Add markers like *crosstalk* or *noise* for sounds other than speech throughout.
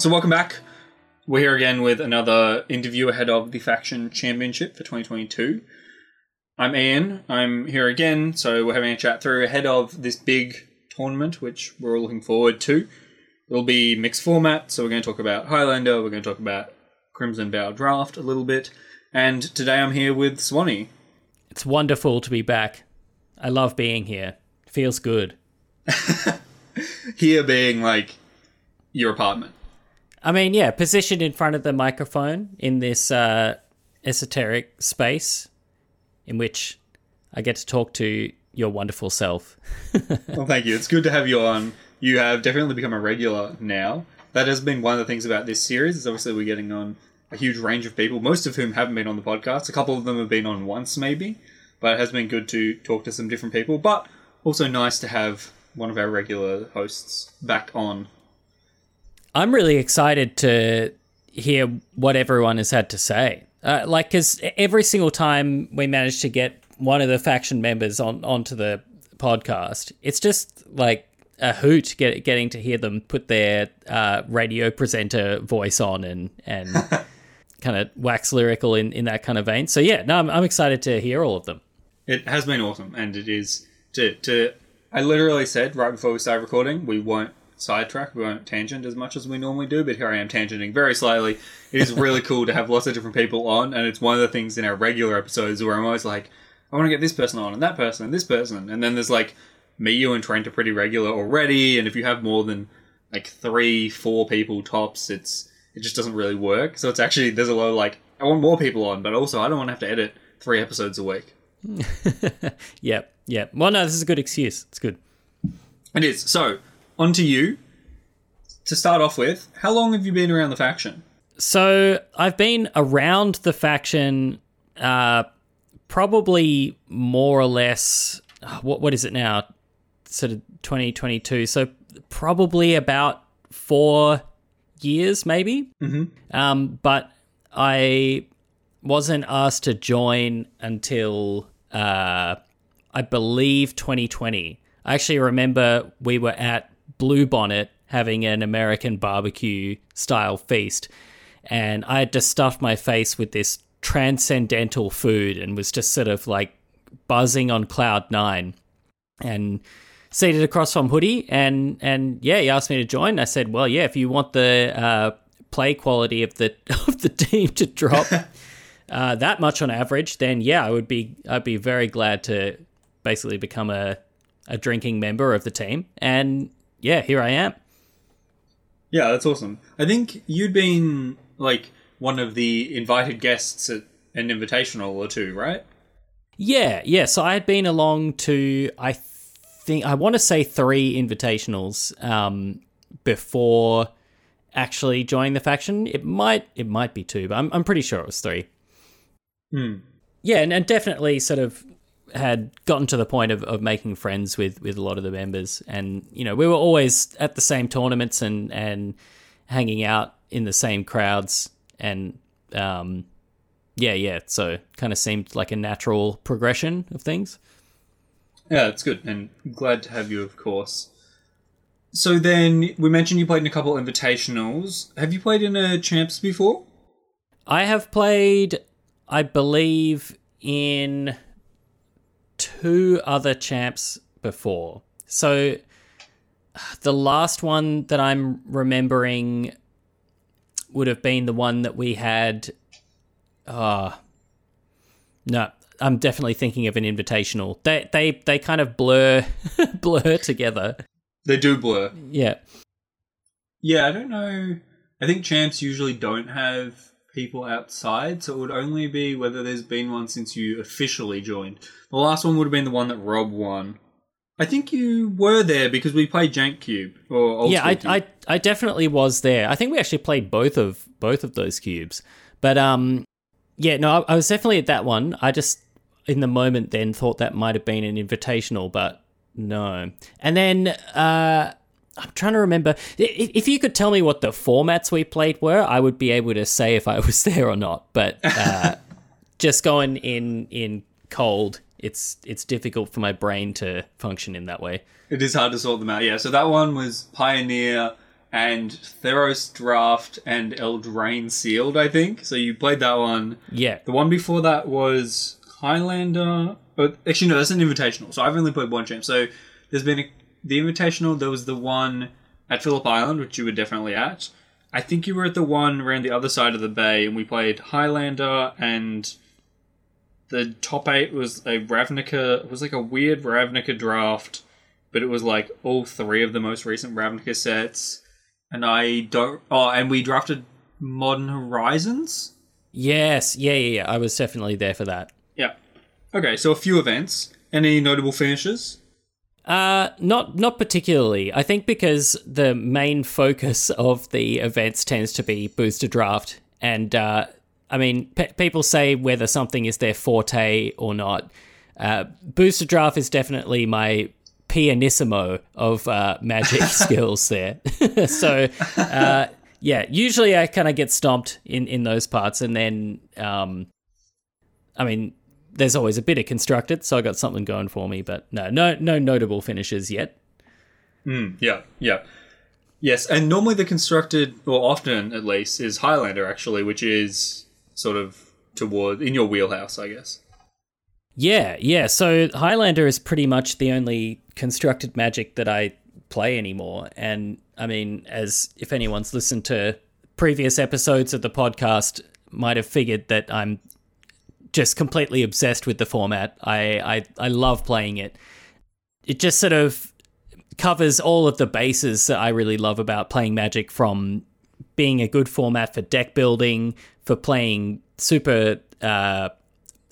So, welcome back. We're here again with another interview ahead of the Faction Championship for 2022. I'm Ian. I'm here again, so we're having a chat through ahead of this big tournament, which we're all looking forward to. It'll be mixed format, so we're going to talk about Highlander, we're going to talk about Crimson Vow Draft a little bit, and today I'm here with Swanee. It's wonderful to be back. I love being here. Feels good. *laughs* Here being like your apartment. I mean, yeah, positioned in front of the microphone in this uh, esoteric space in which I get to talk to your wonderful self. *laughs* Well, thank you. It's good to have you on. You have definitely become a regular now. That has been one of the things about this series. Is obviously we're getting on a huge range of people, most of whom haven't been on the podcast. A couple of them have been on once, maybe, but it has been good to talk to some different people. But also nice to have one of our regular hosts back on. I'm really excited to hear what everyone has had to say. Uh, like, because every single time we manage to get one of the faction members on onto the podcast, it's just like a hoot get, getting to hear them put their uh, radio presenter voice on and and *laughs* kind of wax lyrical in, in that kind of vein. So yeah, no, I'm, I'm excited to hear all of them. It has been awesome, and it is to to. I literally said right before we started recording, we won't sidetrack, we won't tangent as much as we normally do, but here I am tangenting very slightly. It is really cool to have lots of different people on, and it's one of the things in our regular episodes where I'm always like, I want to get this person on, and that person, and this person, and then there's like me, you, and Trent are pretty regular already, and if you have more than like three, four people tops, it's it just doesn't really work. So it's actually there's a lot of like I want more people on, but also I don't want to have to edit three episodes a week. *laughs* Yep, yep. Well, no, this is a good excuse. It's good. It is. So, on to you. To start off with, how long have you been around the faction? So I've been around the faction, uh, probably more or less. What what is it now? Sort of 2022. So probably about four years, maybe. Mm-hmm. Um, but I wasn't asked to join until uh, I believe 2020. I actually remember we were at Blue Bonnet having an American barbecue style feast, and I had just stuffed my face with this transcendental food and was just sort of like buzzing on cloud nine. And seated across from Hoodie, and and yeah, he asked me to join. I said, well, yeah, if you want the uh, play quality of the *laughs* of the team to drop *laughs* uh, that much on average, then yeah, I would be I'd be very glad to basically become a a drinking member of the team. And yeah, here I am. Yeah, that's awesome. I think you'd been like one of the invited guests at an invitational or two, right? Yeah, yeah. So I had been along to I think I want to say three invitationals um, before actually joining the faction. It might it might be two, but I'm I'm pretty sure it was three. Hmm. Yeah, and, and definitely sort of had gotten to the point of, of making friends with, with a lot of the members. And, you know, we were always at the same tournaments and, and hanging out in the same crowds. And, um, yeah, yeah. So kind of seemed like a natural progression of things. Yeah, it's good, and glad to have you, of course. So then, we mentioned you played in a couple invitationals. Have you played in a champs before? I have played, I believe, in two other champs before. So the last one that I'm remembering would have been the one that we had. Uh, no, I'm definitely thinking of an invitational. They they they kind of blur *laughs* blur together. They do blur. Yeah. Yeah, I don't know. I think champs usually don't have people outside, so it would only be whether there's been one since you officially joined. The last one would have been the one that Rob won. I think you were there because we played Jank Cube or Old yeah, I. I I definitely was there. I think we actually played both of both of those cubes. But um yeah, no, I, I was definitely at that one. I just in the moment then thought that might have been an invitational, but no. And then uh I'm trying to remember if you could tell me what the formats we played were, I would be able to say if I was *laughs* there or not. But uh just going in in cold, it's it's difficult for my brain to function in that way. It is hard to sort them out. Yeah, so that one was Pioneer, and Theros Draft and Eldraine Sealed, I think. So you played that one. Yeah. The one before that was Highlander. Oh, actually, no, that's an invitational. So I've only played one champ. So there's been a, the invitational. There was the one at Phillip Island, which you were definitely at. I think you were at the one around the other side of the bay, and we played Highlander, and the top eight was a Ravnica. It was like a weird Ravnica draft, but it was like all three of the most recent Ravnica sets. And I don't. Oh, and we drafted Modern Horizons. Yes. Yeah, yeah, yeah. I was definitely there for that. Yeah. Okay, so a few events. Any notable finishes? Uh, not not particularly. I think because the main focus of the events tends to be booster draft, and uh, I mean, pe- people say whether something is their forte or not. Uh, booster draft is definitely my pianissimo of uh, magic *laughs* skills there. *laughs* so, uh, yeah, usually I kind of get stomped in in those parts, and then, um, I mean, there's always a bit of constructed, so I got something going for me. But no, no, no notable finishes yet. Mm, yeah, yeah. Yes, and normally the constructed, or often at least, is Highlander actually, which is sort of toward in your wheelhouse, I guess. Yeah, yeah. So Highlander is pretty much the only constructed magic that I play anymore. And I mean, as if anyone's listened to previous episodes of the podcast, might have figured that I'm just completely obsessed with the format. I, I, I love playing it. It just sort of covers all of the bases that I really love about playing Magic from being a good format for deck building, for playing super uh,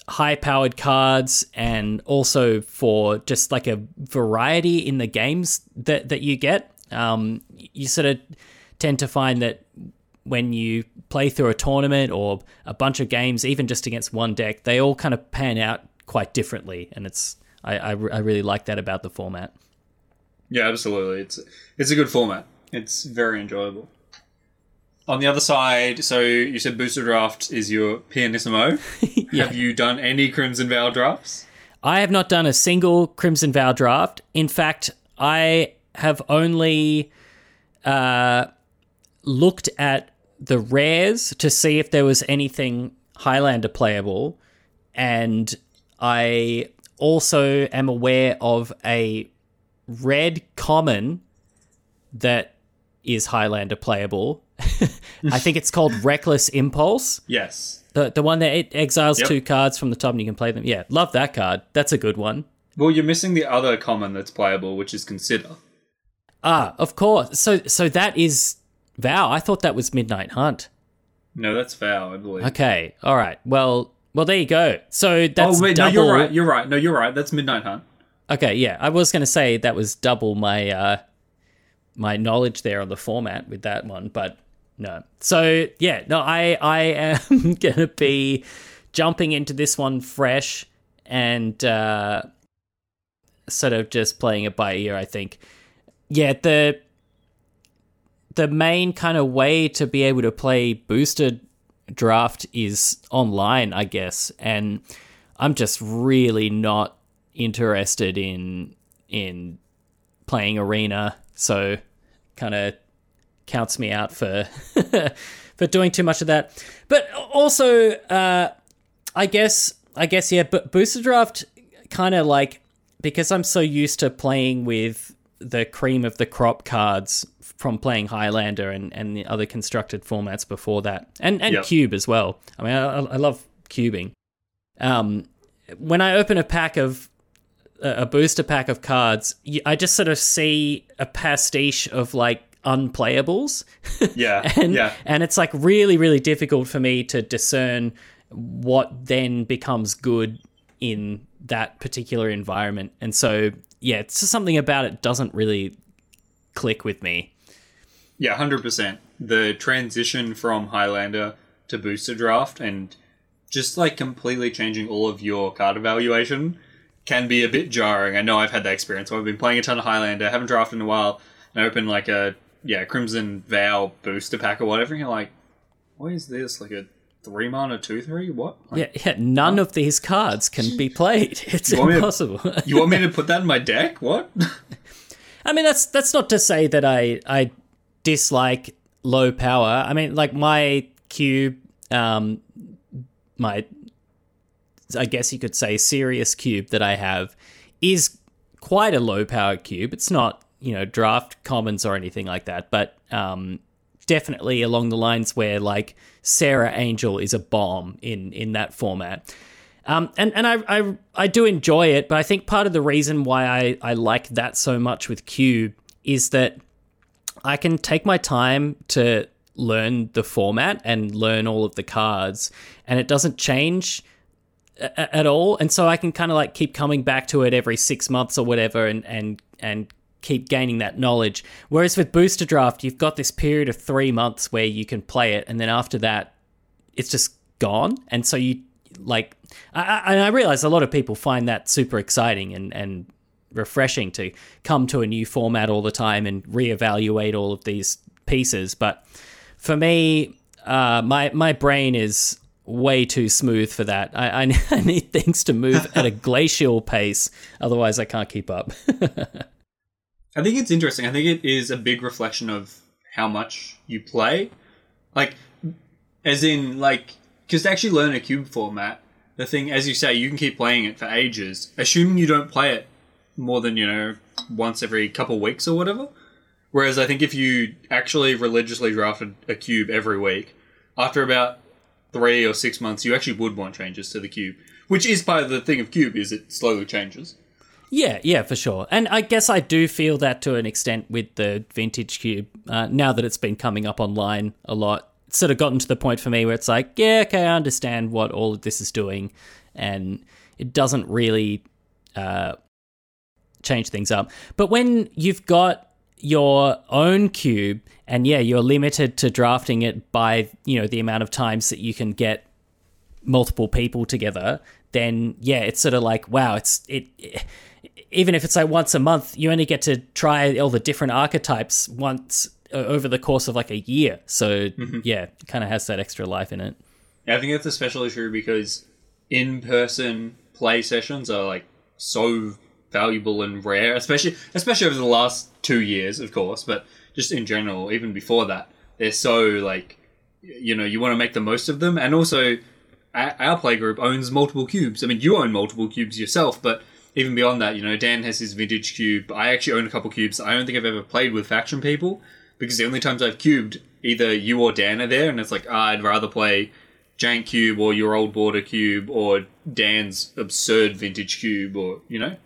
high powered cards, and also for just like a variety in the games that, that you get. Um, you sort of tend to find that when you play through a tournament or a bunch of games, even just against one deck, they all kind of pan out quite differently, and it's I, I, I really like that about the format. Yeah, absolutely. It's it's a good format. It's very enjoyable. On the other side, so you said booster draft is your pianissimo. *laughs* Yeah. Have you done any Crimson Vow drafts? I have not done a single Crimson Vow draft. In fact, I have only uh, looked at the rares to see if there was anything Highlander playable, and I also am aware of a red common that is Highlander playable. *laughs* I think it's called Reckless Impulse. Yes. The the one that it exiles Yep. two cards from the top and you can play them. Yeah, love that card. That's a good one. Well, you're missing the other common that's playable, which is Consider. Ah, of course. So so that is Vow. I thought that was Midnight Hunt. No, that's Vow, I believe. Okay. All right. Well, well there you go. So that's oh wait, double. no, you're right. You're right. No, you're right. That's Midnight Hunt. Okay, yeah. I was going to say that was double my uh my knowledge there on the format with that one, but no. So, yeah, no, I I am *laughs* going to be jumping into this one fresh and uh sort of just playing it by ear, I think. Yeah, the the main kind of way to be able to play boosted draft is online, I guess, and I'm just really not interested in in playing arena, so kind of counts me out for *laughs* for doing too much of that. But also, uh, I guess I guess yeah, but booster draft kind of like because I'm so used to playing with the cream of the crop cards from playing Highlander and, and the other constructed formats before that, and and Yep. Cube as well. I mean, I, I love cubing. Um, when I open a pack of a booster pack of cards, I just sort of see a pastiche of like unplayables. *laughs* Yeah. and yeah. and it's like really really difficult for me to discern what then becomes good in that particular environment. And so yeah, it's just something about it doesn't really click with me. Yeah, hundred percent. The transition from Highlander to booster draft and just like completely changing all of your card evaluation can be a bit jarring. I know I've had that experience. I've been playing a ton of Highlander, haven't drafted in a while, and I open like a yeah Crimson Vow booster pack or whatever, and you're like, what is this? Like a three mana two three? What? Like, Yeah, yeah none of these cards can be played. *laughs* It's want me to- impossible. *laughs* You want me to *laughs* put that in my deck? What? I mean, that's that's not to say that I I dislike low power. I mean, like my cube, um, my, I guess you could say, serious cube that I have is quite a low power cube. It's not, you know, draft commons or anything like that, but um, definitely along the lines where like Serra Angel is a bomb in in that format. Um, and and I, I I do enjoy it, but I think part of the reason why I, I like that so much with Cube is that I can take my time to learn the format and learn all of the cards, and it doesn't change a- at all. And so I can kind of like keep coming back to it every six months or whatever, and and and keep gaining that knowledge. Whereas with Booster Draft, you've got this period of three months where you can play it, and then after that, it's just gone. And so you like, I, I, I realize a lot of people find that super exciting and and refreshing to come to a new format all the time and reevaluate all of these pieces. But for me, uh, my my brain is way too smooth for that. I, I, *laughs* I need things to move at a *laughs* glacial pace, otherwise I can't keep up. *laughs* I think it's interesting. I think it is a big reflection of how much you play. Like, as in, like, because to actually learn a cube format, the thing, as you say, you can keep playing it for ages, assuming you don't play it more than, you know, once every couple weeks or whatever. Whereas I think if you actually religiously drafted a cube every week, after about three or six months, you actually would want changes to the cube. Which is part of the thing of cube, is it slowly changes. Yeah, yeah, for sure. And I guess I do feel that to an extent with the vintage cube. Uh, now that it's been coming up online a lot, it's sort of gotten to the point for me where it's like, yeah, okay, I understand what all of this is doing, and it doesn't really uh, change things up. But when you've got your own cube, and yeah, you're limited to drafting it by you know the amount of times that you can get multiple people together, then yeah, it's sort of like wow, it's it, it even if it's like once a month, you only get to try all the different archetypes once over the course of like a year. So mm-hmm. yeah, it kind of has that extra life in it. Yeah, I think that's especially true because in-person play sessions are like so valuable and rare, especially especially over the last two years, of course, but just in general, even before that, they're so like you know you want to make the most of them, and also our, our play group owns multiple cubes. I mean, you own multiple cubes yourself, but even beyond that, you know, Dan has his vintage cube. I actually own a couple cubes. I don't think I've ever played with faction people because the only times I've cubed, either you or Dan are there, and it's like ah, I'd rather play Jank Cube or your old border cube or Dan's absurd vintage cube or you know.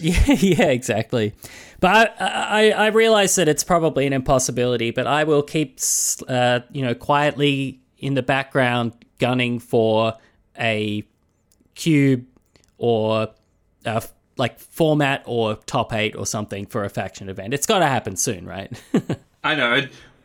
Yeah, *laughs* yeah, exactly. But I, I, I realize that it's probably an impossibility. But I will keep, uh, you know, quietly in the background gunning for a cube or uh, like format or top eight or something for a faction event. It's got to happen soon, right? *laughs* I know.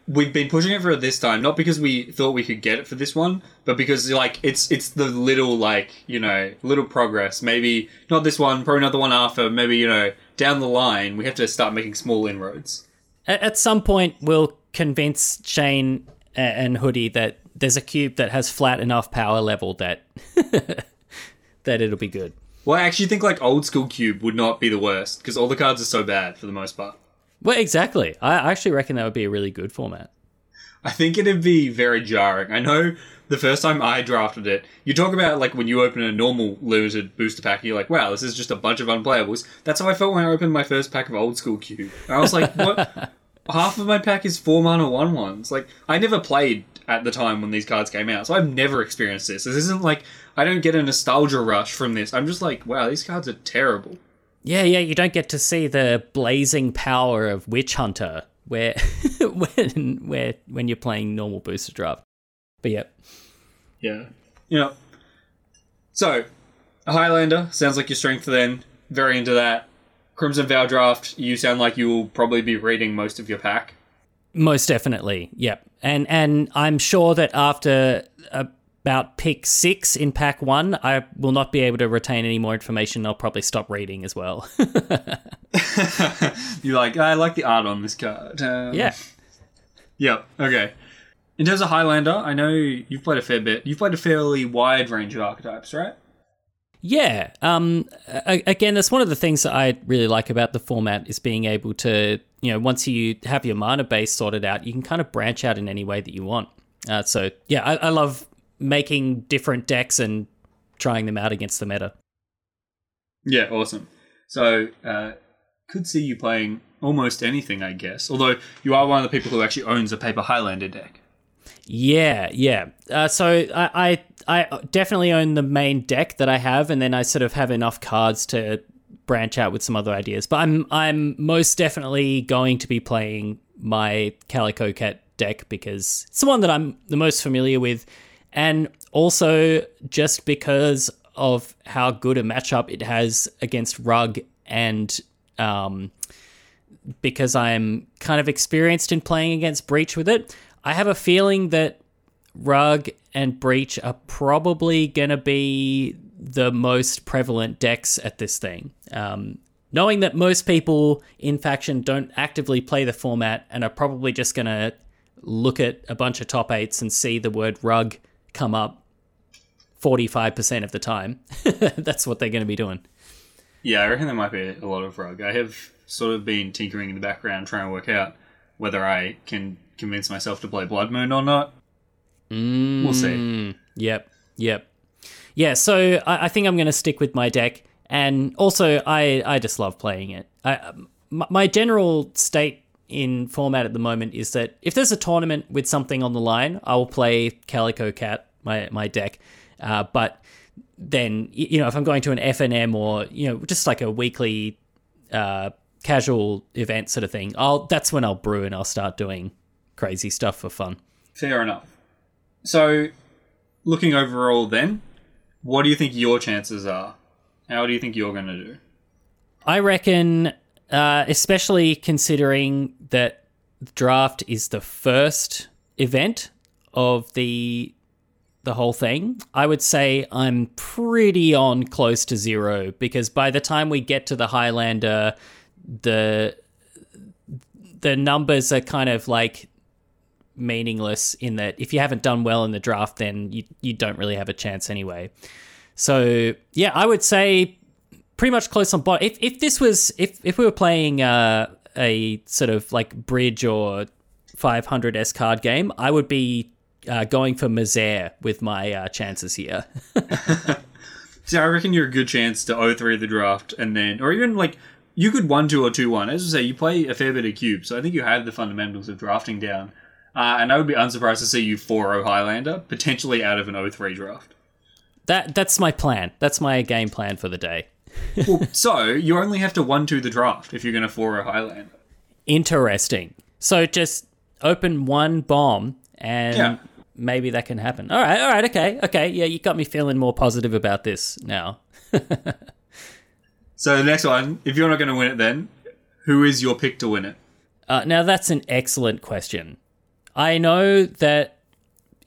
We've been pushing it for it this time, not because we thought we could get it for this one, but because like it's it's the little like you know little progress. Maybe not this one, probably not the one after. Maybe you know down the line we have to start making small inroads. At, at some point, we'll convince Shane and Hoodie that there's a cube that has flat enough power level that *laughs* that it'll be good. Well, I actually think like old school cube would not be the worst because all the cards are so bad for the most part. Well, exactly. I actually reckon that would be a really good format. I think it'd be very jarring. I know the first time I drafted it, you talk about like when you open a normal limited booster pack, you're like, wow, this is just a bunch of unplayables. That's how I felt when I opened my first pack of old school cube. I was like, what? *laughs* Half of my pack is four mana one ones. Like I never played at the time when these cards came out, so I've never experienced this. This isn't like I don't get a nostalgia rush from this. I'm just like, wow, these cards are terrible. Yeah, yeah, you don't get to see the blazing power of Witch Hunter where *laughs* when where when you're playing normal booster draft. But yeah. Yeah. Know. So, a Highlander sounds like your strength then. Very into that. Crimson Vow draft, you sound like you will probably be reading most of your pack. Most definitely, yep. And and I'm sure that after about pick six in pack one, I will not be able to retain any more information. I'll probably stop reading as well. *laughs* You're like, I like the art on this card. Um, yeah. Yep. Okay. In terms of Highlander, I know you've played a fair bit. You've played a fairly wide range of archetypes, right? Yeah. Um, again, that's one of the things that I really like about the format is being able to, you know, once you have your mana base sorted out, you can kind of branch out in any way that you want. Uh, so yeah, I, I love making different decks and trying them out against the meta. Yeah, awesome. So, uh, could see you playing almost anything, I guess. Although you are one of the people who actually owns a paper Highlander deck. Yeah, yeah. Uh, so I, I I definitely own the main deck that I have, and then I sort of have enough cards to branch out with some other ideas. But I'm I'm most definitely going to be playing my Calico Cat deck because it's the one that I'm the most familiar with, and also just because of how good a matchup it has against Rug and um, because I'm kind of experienced in playing against Breach with it. I have a feeling that Rug and Breach are probably going to be the most prevalent decks at this thing. Um, knowing that most people in faction don't actively play the format and are probably just going to look at a bunch of top eights and see the word rug come up 45% of the time. *laughs* That's what they're going to be doing. Yeah, I reckon there might be a lot of rug. I have sort of been tinkering in the background trying to work out whether I can convince myself to play Blood Moon or not. Mm, We'll see. Yep, yep. Yeah, so I, I think I'm going to stick with my deck. And also, I, I just love playing it. I, my, my general state in format at the moment is that if there's a tournament with something on the line, I will play Calico Cat, my, my deck. Uh, but then, you know, if I'm going to an FNM or, you know, just like a weekly uh, casual event sort of thing, I'll that's when I'll brew and I'll start doing crazy stuff for fun. Fair enough. So, looking overall, then, what do you think your chances are? How do you think you're going to do? I reckon, uh, especially considering that draft is the first event of the the whole thing, I would say I'm pretty on close to zero because by the time we get to the Highlander, the the numbers are kind of like meaningless in that if you haven't done well in the draft, then you you don't really have a chance anyway. So yeah, I would say pretty much close on bot. If if this was if if we were playing uh, a sort of like bridge or 500 s card game, I would be uh, going for misère with my uh, chances here. *laughs* See, I reckon you're a good chance to 0-3 the draft, and then, or even like, you could 1 2 or 2 1. As I say, you play a fair bit of cube, so I think you have the fundamentals of drafting down. Uh, and I would be unsurprised to see you 4 0 Highlander, potentially out of an 03 draft. that that's my plan. That's my game plan for the day. *laughs* Well, so, you only have to 1 2 the draft if you're going to 4 0 Highlander. Interesting. So just open one bomb and Yeah. maybe that can happen. All right, all right, okay, okay. Yeah, you got me feeling more positive about this now. *laughs* So, the next one, if you're not going to win it, then who is your pick to win it? Uh, now, that's an excellent question. I know that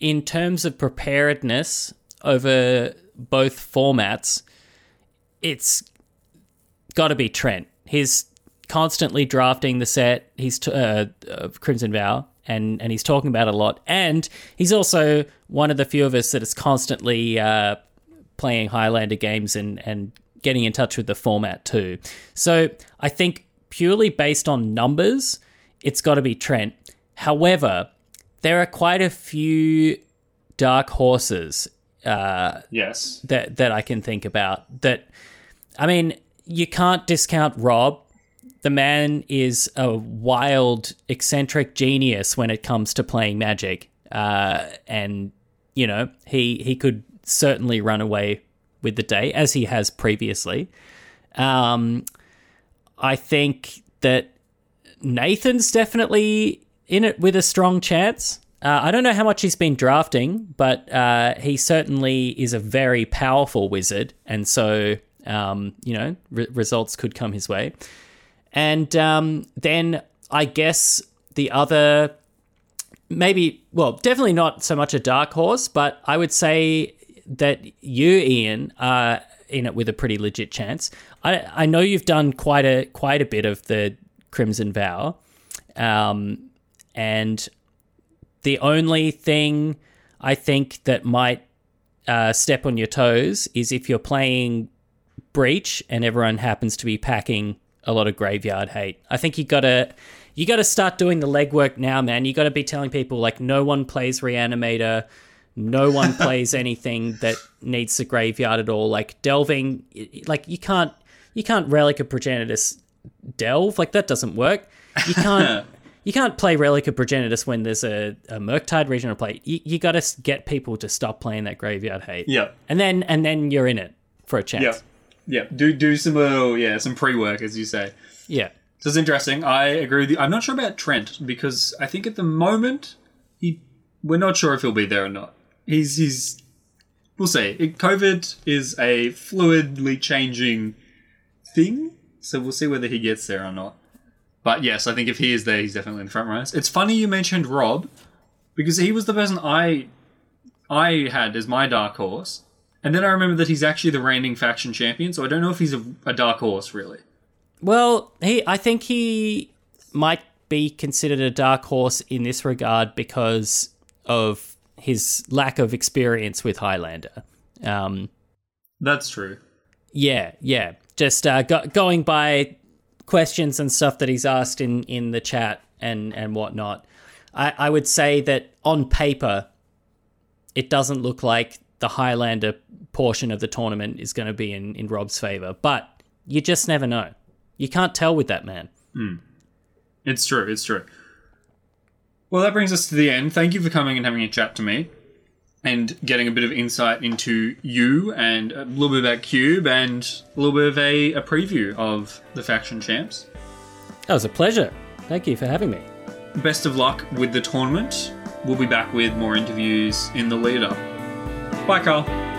in terms of preparedness over both formats, it's got to be Trent. He's constantly drafting the set. He's t- uh, Crimson Vow, and and he's talking about a lot. And he's also one of the few of us that is constantly uh, playing Highlander games and and getting in touch with the format too. So I think purely based on numbers, it's got to be Trent. However, there are quite a few dark horses uh, Yes. that that I can think about. That I mean, you can't discount Rob. The man is a wild, eccentric genius when it comes to playing Magic, uh, and you know he he could certainly run away with the day as he has previously. Um, I think that Nathan's definitely in it with a strong chance. Uh, I don't know how much he's been drafting, but uh, he certainly is a very powerful wizard, and so um, you know re- results could come his way. And um, then I guess the other, maybe, well, definitely not so much a dark horse, but I would say that you, Ian, are in it with a pretty legit chance. I I know you've done quite a quite a bit of the Crimson Vow, um, and the only thing I think that might uh, step on your toes is if you're playing Breach and everyone happens to be packing a lot of graveyard hate. I think you gotta you gotta start doing the legwork now, man. You gotta be telling people like no one plays Reanimator, no one *laughs* plays anything that needs the graveyard at all. Like delving, like you can't you can't relic a progenitus delve like that doesn't work. You can't. *laughs* You can't play Relic of Progenitus when there's a, a Murktide regional play. You, you got to get people to stop playing that graveyard hate. Yeah. And then and then you're in it for a chance. Yeah. Yeah. Do do some little yeah some pre work as you say. Yeah. So it's interesting. I agree with you. I'm not sure about Trent because I think at the moment he we're not sure if he'll be there or not. He's he's we'll see. It, COVID is a fluidly changing thing, so we'll see whether he gets there or not. But yes, I think if he is there, he's definitely in the front runners. It's funny you mentioned Rob because he was the person I I had as my dark horse, and then I remember that he's actually the reigning faction champion. So I don't know if he's a, a dark horse really. Well, he I think he might be considered a dark horse in this regard because of his lack of experience with Highlander. Um, That's true. yeah, yeah. Just uh, go- going by questions and stuff that he's asked in, in the chat and, and whatnot, I, I would say that on paper, it doesn't look like the Highlander portion of the tournament is going to be in, in Rob's favor. But you just never know. You can't tell with that man. Hmm. It's true. It's true. Well, that brings us to the end. Thank you for coming and having a chat to me and getting a bit of insight into you and a little bit about Cube and a little bit of a, a preview of the faction champs. That was a pleasure. Thank you for having me. Best of luck with the tournament. We'll be back with more interviews in the lead up. Bye, Carl.